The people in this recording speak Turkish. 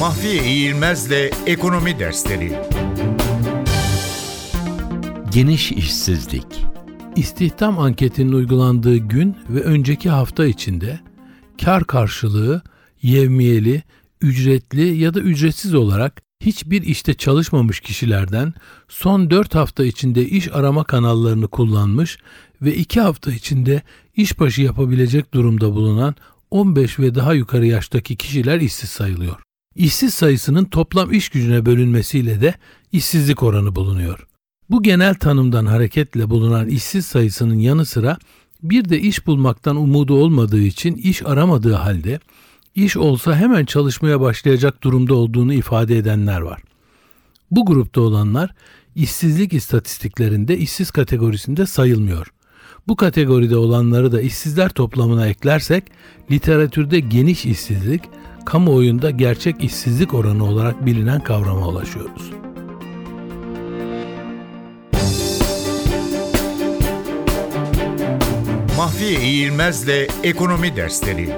Mahfiye İğilmez'le Ekonomi Dersleri Geniş işsizlik İstihdam anketinin uygulandığı gün ve önceki hafta içinde kar karşılığı, yevmiyeli, ücretli ya da ücretsiz olarak hiçbir işte çalışmamış kişilerden son 4 hafta içinde iş arama kanallarını kullanmış ve 2 hafta içinde işbaşı yapabilecek durumda bulunan 15 ve daha yukarı yaştaki kişiler işsiz sayılıyor. İşsiz sayısının toplam iş gücüne bölünmesiyle de işsizlik oranı bulunuyor. Bu genel tanımdan hareketle bulunan işsiz sayısının yanı sıra bir de iş bulmaktan umudu olmadığı için iş aramadığı halde iş olsa hemen çalışmaya başlayacak durumda olduğunu ifade edenler var. Bu grupta olanlar işsizlik istatistiklerinde işsiz kategorisinde sayılmıyor. Bu kategoride olanları da işsizler toplamına eklersek literatürde geniş işsizlik, kamuoyunda gerçek işsizlik oranı olarak bilinen kavrama ulaşıyoruz. Mahfiye İğilmez'le Ekonomi Dersleri